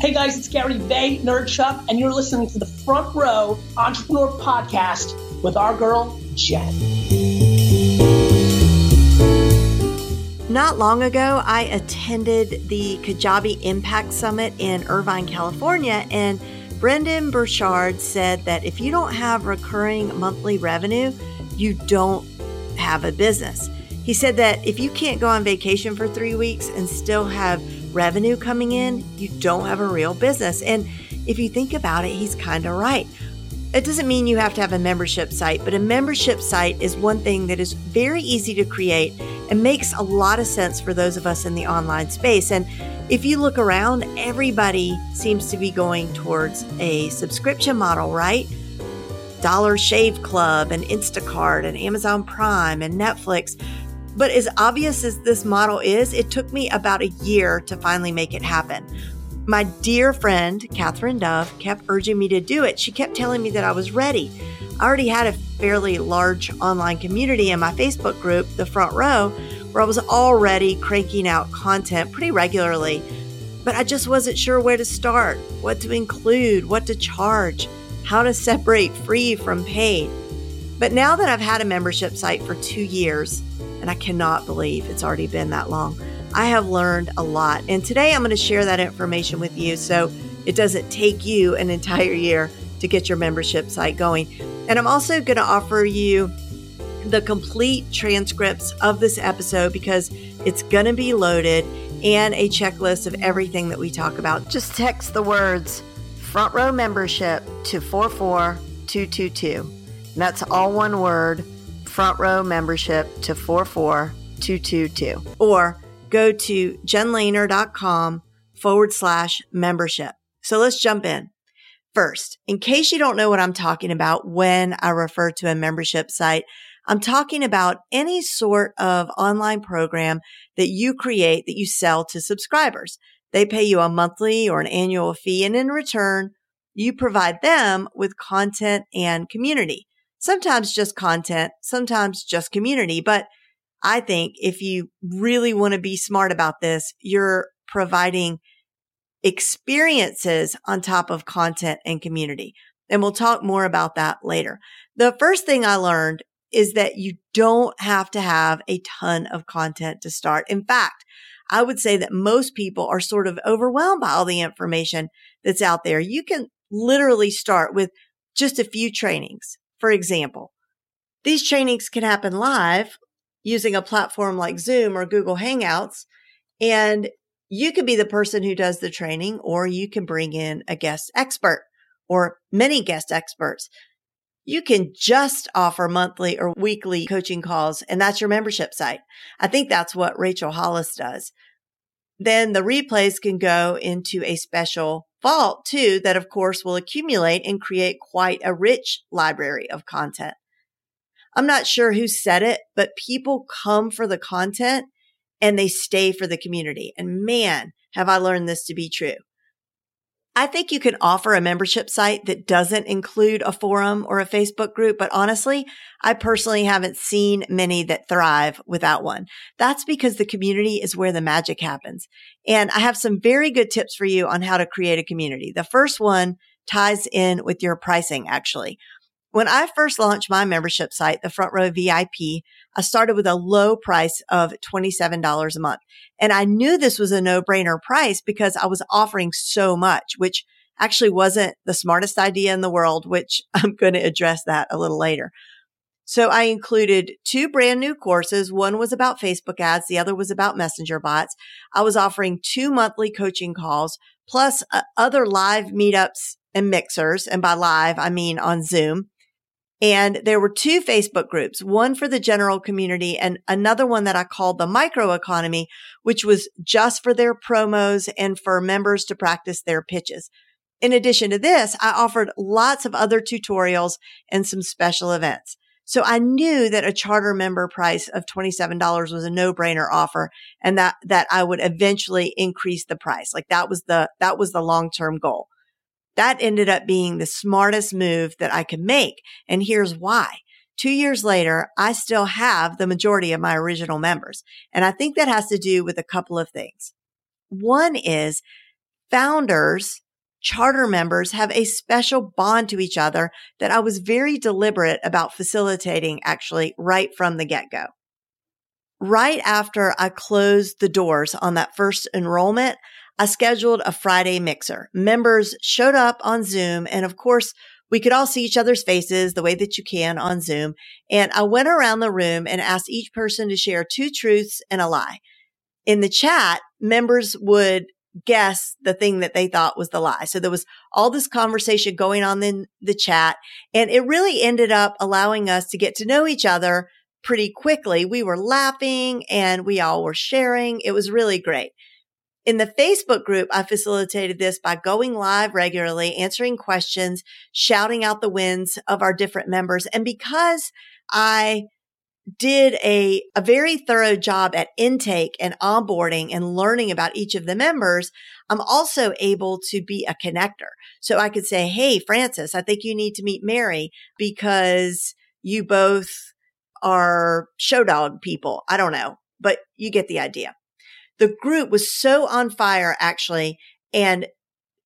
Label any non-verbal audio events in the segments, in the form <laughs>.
Hey guys, it's Gary Vay, Vaynerchuk, and you're listening to the Front Row Entrepreneur Podcast with our girl, Jen. Not long ago, I attended the Kajabi Impact Summit in Irvine, California, and Brendan Burchard said that if you don't have recurring monthly revenue, you don't have a business. He said that if you can't go on vacation for three weeks and still have revenue coming in, you don't have a real business. And if you think about it, he's kind of right. It doesn't mean you have to have a membership site, but a membership site is one thing that is very easy to create and makes a lot of sense for those of us in the online space. And if you look around, everybody seems to be going towards a subscription model, right? Dollar Shave Club and Instacart and Amazon Prime and Netflix. But as obvious as this model is, it took me about a year to finally make it happen. My dear friend, Catherine Dove, kept urging me to do it. She kept telling me that I was ready. I already had a fairly large online community in my Facebook group, The Front Row, where I was already cranking out content pretty regularly. But I just wasn't sure where to start, what to include, what to charge, how to separate free from paid. But now that I've had a membership site for two years, and I cannot believe it's already been that long, I have learned a lot. And today I'm going to share that information with you so it doesn't take you an entire year to get your membership site going. And I'm also going to offer you the complete transcripts of this episode because it's going to be loaded and a checklist of everything that we talk about. Just text the words front row membership to 44222. And That's all one word front row membership to 44222. Or go to jenlehner.com forward slash membership. So let's jump in. First, in case you don't know what I'm talking about when I refer to a membership site, I'm talking about any sort of online program that you create that you sell to subscribers. They pay you a monthly or an annual fee, and in return, you provide them with content and community. Sometimes just content, sometimes just community, but I think if you really want to be smart about this, you're providing experiences on top of content and community. And we'll talk more about that later. The first thing I learned is that you don't have to have a ton of content to start. In fact, I would say that most people are sort of overwhelmed by all the information that's out there. You can literally start with just a few trainings. For example, these trainings can happen live using a platform like Zoom or Google Hangouts. And you can be the person who does the training, or you can bring in a guest expert or many guest experts. You can just offer monthly or weekly coaching calls, and that's your membership site. I think that's what Rachel Hollis does. Then the replays can go into a special vault too, that of course will accumulate and create quite a rich library of content. I'm not sure who said it, but people come for the content and they stay for the community. And man, have I learned this to be true. I think you can offer a membership site that doesn't include a forum or a Facebook group, but honestly, I personally haven't seen many that thrive without one. That's because the community is where the magic happens. And I have some very good tips for you on how to create a community. The first one ties in with your pricing, actually. When I first launched my membership site, the Front Row VIP, I started with a low price of $27 a month. And I knew this was a no brainer price because I was offering so much, which actually wasn't the smartest idea in the world, which <laughs> I'm going to address that a little later. So I included two brand new courses. One was about Facebook ads. The other was about messenger bots. I was offering two monthly coaching calls plus uh, other live meetups and mixers. And by live, I mean on Zoom. And there were two Facebook groups, one for the general community and another one that I called the micro economy, which was just for their promos and for members to practice their pitches. In addition to this, I offered lots of other tutorials and some special events. So I knew that a charter member price of $27 was a no brainer offer and that, that I would eventually increase the price. Like that was the, that was the long term goal. That ended up being the smartest move that I could make. And here's why. Two years later, I still have the majority of my original members. And I think that has to do with a couple of things. One is founders, charter members have a special bond to each other that I was very deliberate about facilitating actually right from the get go. Right after I closed the doors on that first enrollment, I scheduled a Friday mixer. Members showed up on Zoom and of course we could all see each other's faces the way that you can on Zoom. And I went around the room and asked each person to share two truths and a lie. In the chat, members would guess the thing that they thought was the lie. So there was all this conversation going on in the chat and it really ended up allowing us to get to know each other pretty quickly. We were laughing and we all were sharing. It was really great. In the Facebook group, I facilitated this by going live regularly, answering questions, shouting out the wins of our different members. And because I did a, a very thorough job at intake and onboarding and learning about each of the members, I'm also able to be a connector. So I could say, Hey, Francis, I think you need to meet Mary because you both are show dog people. I don't know, but you get the idea the group was so on fire actually. And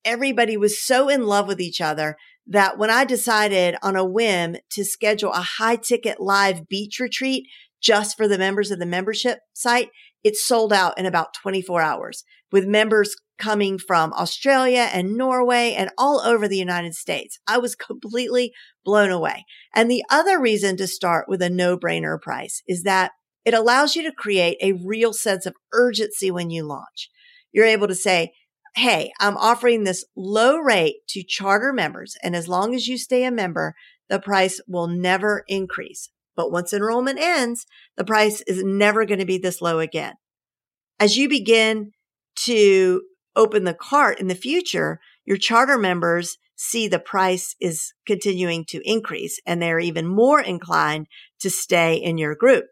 everybody was so in love with each other that when I decided on a whim to schedule a high ticket live beach retreat just for the members of the membership site, it sold out in about 24 hours with members coming from Australia and Norway and all over the United States. I was completely blown away. And the other reason to start with a no brainer price is that it allows you to create a real sense of urgency when you launch. You're able to say, Hey, I'm offering this low rate to charter members. And as long as you stay a member, the price will never increase. But once enrollment ends, the price is never going to be this low again. As you begin to open the cart in the future, your charter members see the price is continuing to increase and they're even more inclined to stay in your group.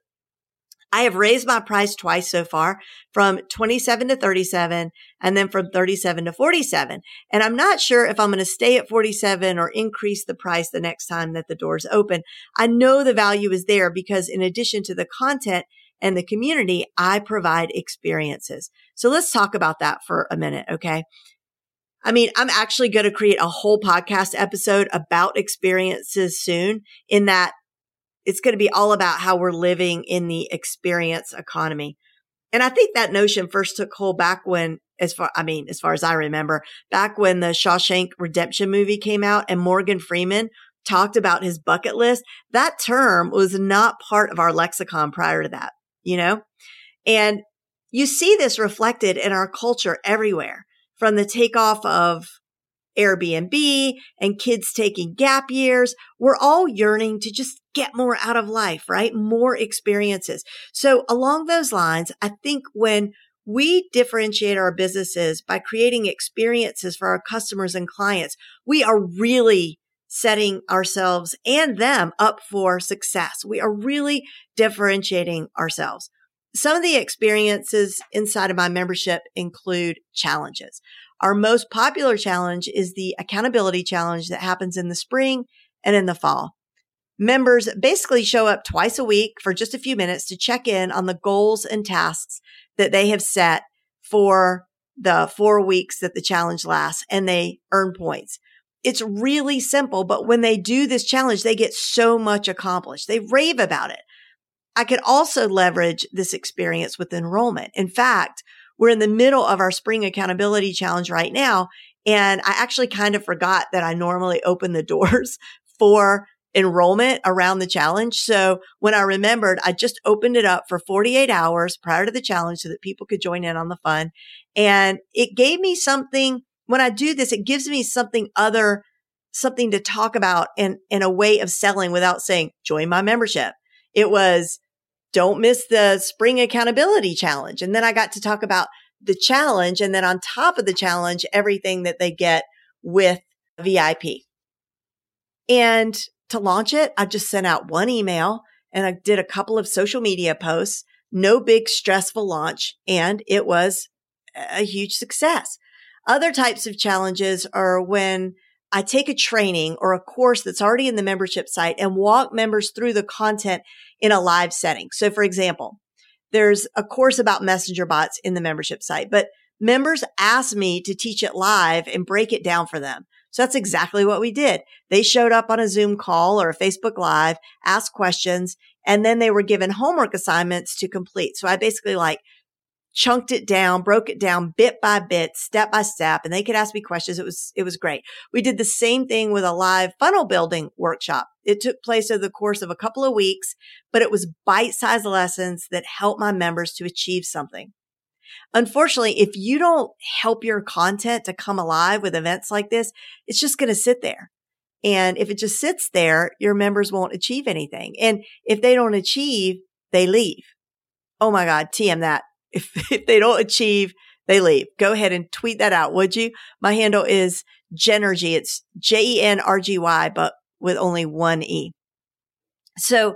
I have raised my price twice so far from 27 to 37 and then from 37 to 47. And I'm not sure if I'm going to stay at 47 or increase the price the next time that the doors open. I know the value is there because in addition to the content and the community, I provide experiences. So let's talk about that for a minute. Okay. I mean, I'm actually going to create a whole podcast episode about experiences soon in that it's going to be all about how we're living in the experience economy. And I think that notion first took hold back when, as far, I mean, as far as I remember, back when the Shawshank Redemption movie came out and Morgan Freeman talked about his bucket list. That term was not part of our lexicon prior to that, you know? And you see this reflected in our culture everywhere from the takeoff of Airbnb and kids taking gap years. We're all yearning to just get more out of life, right? More experiences. So along those lines, I think when we differentiate our businesses by creating experiences for our customers and clients, we are really setting ourselves and them up for success. We are really differentiating ourselves. Some of the experiences inside of my membership include challenges. Our most popular challenge is the accountability challenge that happens in the spring and in the fall. Members basically show up twice a week for just a few minutes to check in on the goals and tasks that they have set for the four weeks that the challenge lasts and they earn points. it's really simple, but when they do this challenge, they get so much accomplished. They rave about it. I could also leverage this experience with enrollment. In fact, we're in the middle of our spring accountability challenge right now. And I actually kind of forgot that I normally open the <laughs> doors for enrollment around the challenge. So when I remembered, I just opened it up for 48 hours prior to the challenge so that people could join in on the fun. And it gave me something when I do this, it gives me something other, something to talk about and, and a way of selling without saying, join my membership. It was, don't miss the spring accountability challenge. And then I got to talk about the challenge. And then on top of the challenge, everything that they get with VIP. And to launch it, I just sent out one email and I did a couple of social media posts, no big stressful launch. And it was a huge success. Other types of challenges are when I take a training or a course that's already in the membership site and walk members through the content in a live setting. So for example, there's a course about messenger bots in the membership site, but members ask me to teach it live and break it down for them. So that's exactly what we did. They showed up on a Zoom call or a Facebook live, asked questions, and then they were given homework assignments to complete. So I basically like chunked it down, broke it down bit by bit, step by step, and they could ask me questions. It was, it was great. We did the same thing with a live funnel building workshop. It took place over the course of a couple of weeks, but it was bite sized lessons that helped my members to achieve something. Unfortunately, if you don't help your content to come alive with events like this, it's just going to sit there. And if it just sits there, your members won't achieve anything. And if they don't achieve, they leave. Oh my God, TM that. <laughs> If, if they don't achieve, they leave. Go ahead and tweet that out, would you? My handle is Jenergy. It's J E N R G Y, but with only one E. So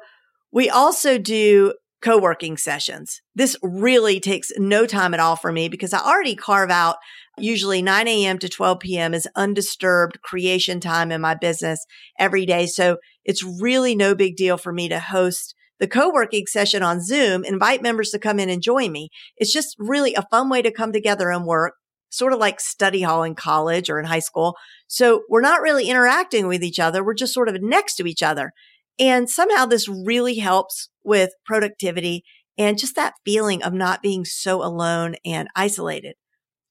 we also do co-working sessions. This really takes no time at all for me because I already carve out usually 9 a.m. to 12 p.m. is undisturbed creation time in my business every day. So it's really no big deal for me to host the co-working session on Zoom, invite members to come in and join me. It's just really a fun way to come together and work, sort of like study hall in college or in high school. So we're not really interacting with each other. We're just sort of next to each other. And somehow this really helps with productivity and just that feeling of not being so alone and isolated.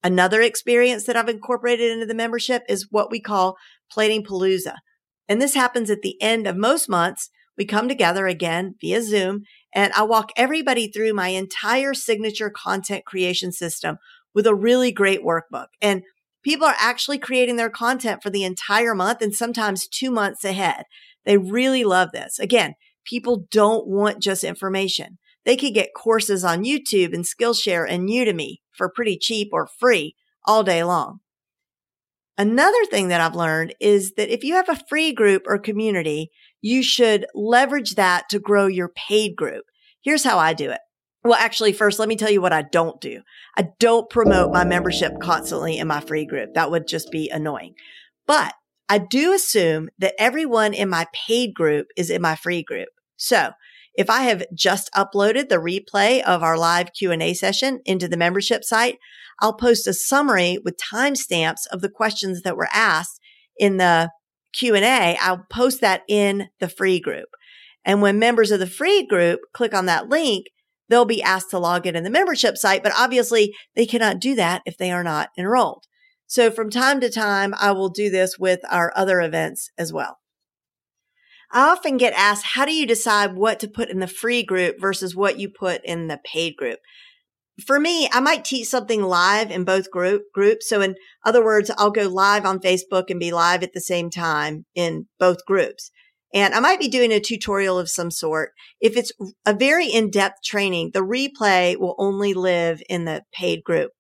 Another experience that I've incorporated into the membership is what we call Planning Palooza. And this happens at the end of most months. We come together again via Zoom and I walk everybody through my entire signature content creation system with a really great workbook. And people are actually creating their content for the entire month and sometimes two months ahead. They really love this. Again, people don't want just information. They could get courses on YouTube and Skillshare and Udemy for pretty cheap or free all day long. Another thing that I've learned is that if you have a free group or community, you should leverage that to grow your paid group. Here's how I do it. Well, actually, first, let me tell you what I don't do. I don't promote my membership constantly in my free group. That would just be annoying. But I do assume that everyone in my paid group is in my free group. So if I have just uploaded the replay of our live Q&A session into the membership site, I'll post a summary with timestamps of the questions that were asked in the Q&A. I'll post that in the free group. And when members of the free group click on that link, they'll be asked to log in in the membership site, but obviously they cannot do that if they are not enrolled. So from time to time, I will do this with our other events as well. I often get asked, how do you decide what to put in the free group versus what you put in the paid group? For me, I might teach something live in both group groups. So in other words, I'll go live on Facebook and be live at the same time in both groups. And I might be doing a tutorial of some sort. If it's a very in-depth training, the replay will only live in the paid group.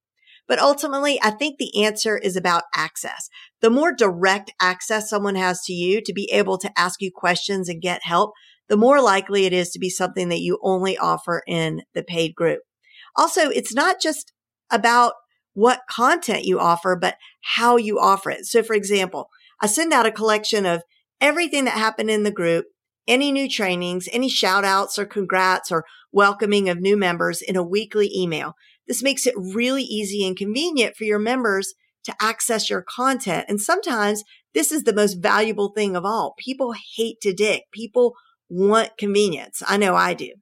But ultimately, I think the answer is about access. The more direct access someone has to you to be able to ask you questions and get help, the more likely it is to be something that you only offer in the paid group. Also, it's not just about what content you offer, but how you offer it. So for example, I send out a collection of everything that happened in the group, any new trainings, any shout outs or congrats or welcoming of new members in a weekly email. This makes it really easy and convenient for your members to access your content. And sometimes this is the most valuable thing of all. People hate to dig. People want convenience. I know I do.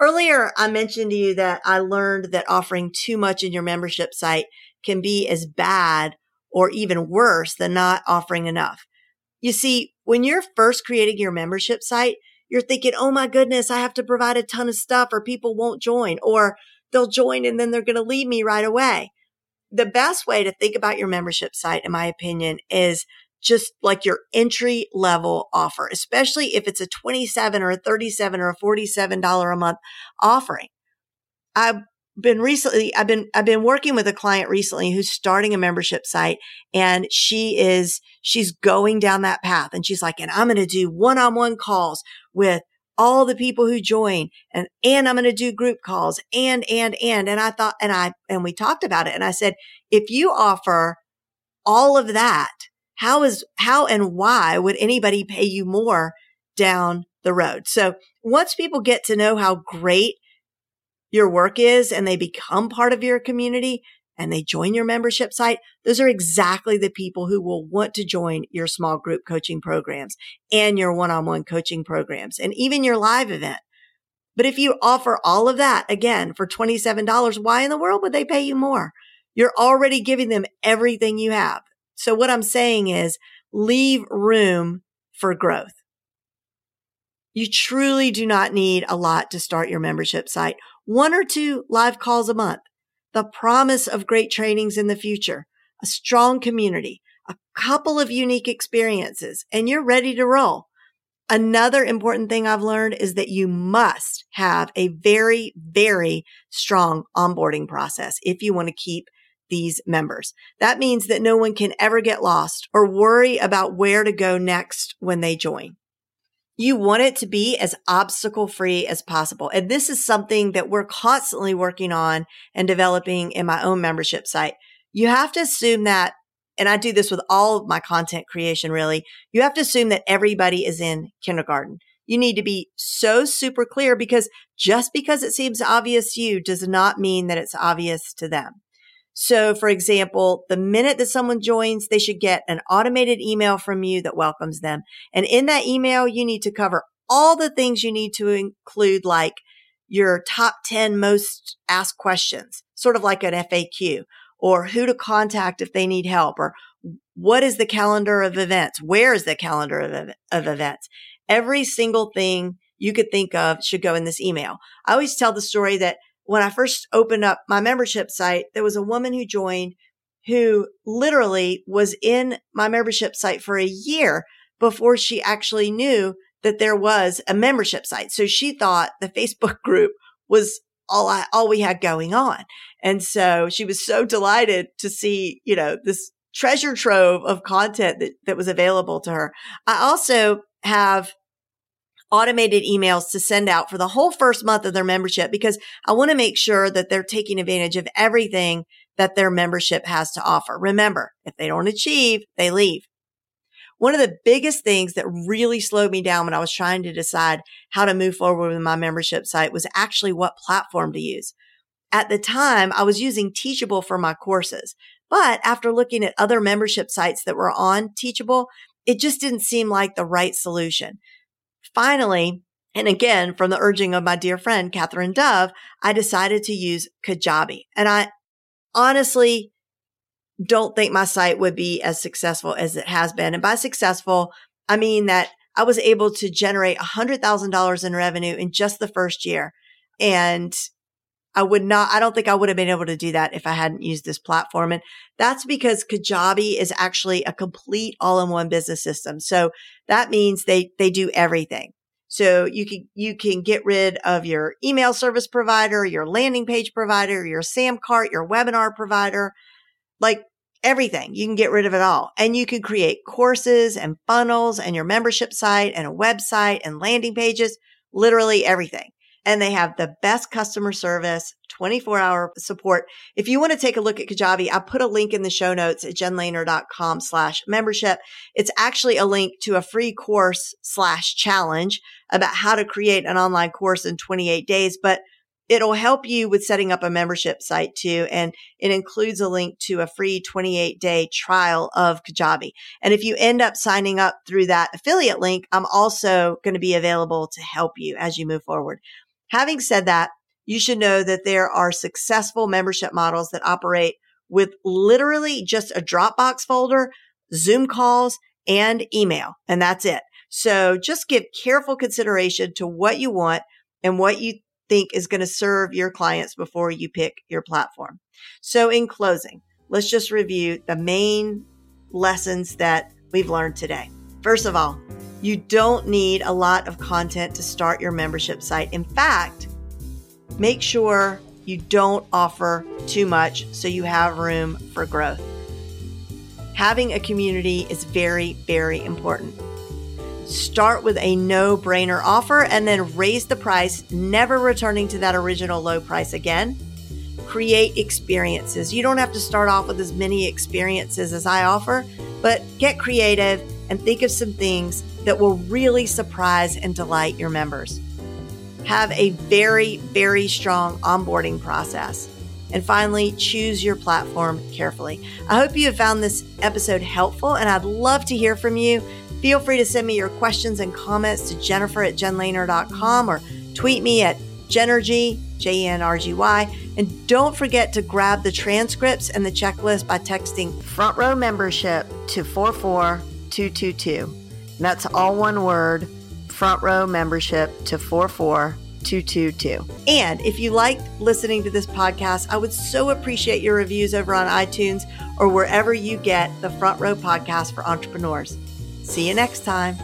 Earlier, I mentioned to you that I learned that offering too much in your membership site can be as bad or even worse than not offering enough. You see, when you're first creating your membership site, you're thinking, Oh my goodness, I have to provide a ton of stuff or people won't join or they'll join and then they're going to leave me right away. The best way to think about your membership site, in my opinion, is just like your entry level offer, especially if it's a 27 or a 37 or a $47 a month offering. I've been recently, I've been, I've been working with a client recently who's starting a membership site and she is, she's going down that path and she's like, and I'm going to do one on one calls with all the people who join and, and I'm going to do group calls and, and, and, and I thought, and I, and we talked about it and I said, if you offer all of that, how is, how and why would anybody pay you more down the road? So once people get to know how great your work is and they become part of your community and they join your membership site, those are exactly the people who will want to join your small group coaching programs and your one-on-one coaching programs and even your live event. But if you offer all of that again for $27, why in the world would they pay you more? You're already giving them everything you have. So what I'm saying is leave room for growth. You truly do not need a lot to start your membership site. One or two live calls a month, the promise of great trainings in the future, a strong community, a couple of unique experiences, and you're ready to roll. Another important thing I've learned is that you must have a very, very strong onboarding process if you want to keep these members. That means that no one can ever get lost or worry about where to go next when they join. You want it to be as obstacle free as possible. And this is something that we're constantly working on and developing in my own membership site. You have to assume that, and I do this with all of my content creation really, you have to assume that everybody is in kindergarten. You need to be so super clear because just because it seems obvious to you does not mean that it's obvious to them. So, for example, the minute that someone joins, they should get an automated email from you that welcomes them. And in that email, you need to cover all the things you need to include, like your top 10 most asked questions, sort of like an FAQ, or who to contact if they need help, or what is the calendar of events? Where is the calendar of, of events? Every single thing you could think of should go in this email. I always tell the story that when I first opened up my membership site, there was a woman who joined who literally was in my membership site for a year before she actually knew that there was a membership site. So she thought the Facebook <laughs> group was all I, all we had going on. And so she was so delighted to see, you know, this treasure trove of content that, that was available to her. I also have automated emails to send out for the whole first month of their membership because I want to make sure that they're taking advantage of everything that their membership has to offer. Remember, if they don't achieve, they leave. One of the biggest things that really slowed me down when I was trying to decide how to move forward with my membership site was actually what platform to use. At the time, I was using Teachable for my courses, but after looking at other membership sites that were on Teachable, it just didn't seem like the right solution. Finally, and again, from the urging of my dear friend, Catherine Dove, I decided to use Kajabi. And I honestly don't think my site would be as successful as it has been. And by successful, I mean that I was able to generate $100,000 in revenue in just the first year. And I would not, I don't think I would have been able to do that if I hadn't used this platform. And that's because Kajabi is actually a complete all in one business system. So that means they, they do everything. So you can, you can get rid of your email service provider, your landing page provider, your Samcart, your webinar provider, like everything. You can get rid of it all and you can create courses and funnels and your membership site and a website and landing pages, literally everything and they have the best customer service, 24 hour support. If you want to take a look at Kajabi, I put a link in the show notes at jenlehner.com slash membership. It's actually a link to a free course slash challenge about how to create an online course in 28 days. But It'll help you with setting up a membership site too. And it includes a link to a free 28 day trial of Kajabi. And if you end up signing up through that affiliate link, I'm also going to be available to help you as you move forward. Having said that, you should know that there are successful membership models that operate with literally just a Dropbox folder, Zoom calls, and email. And that's it. So just give careful consideration to what you want and what you think is going to serve your clients before you pick your platform. So in closing, let's just review the main lessons that we've learned today. First of all, you don't need a lot of content to start your membership site. In fact, make sure you don't offer too much so you have room for growth. Having a community is very, very important. Start with a no brainer offer and then raise the price, never returning to that original low price again. Create experiences. You don't have to start off with as many experiences as I offer, but get creative and think of some things that will really surprise and delight your members. Have a very, very strong onboarding process. And finally, choose your platform carefully. I hope you have found this episode helpful, and I'd love to hear from you. Feel free to send me your questions and comments to jennifer at jenlehner.com or tweet me at Jenergy, J N R G Y. And don't forget to grab the transcripts and the checklist by texting front row membership to 44222. That's all one word front row membership to 44222. And if you liked listening to this podcast, I would so appreciate your reviews over on iTunes or wherever you get the front row podcast for entrepreneurs. See you next time.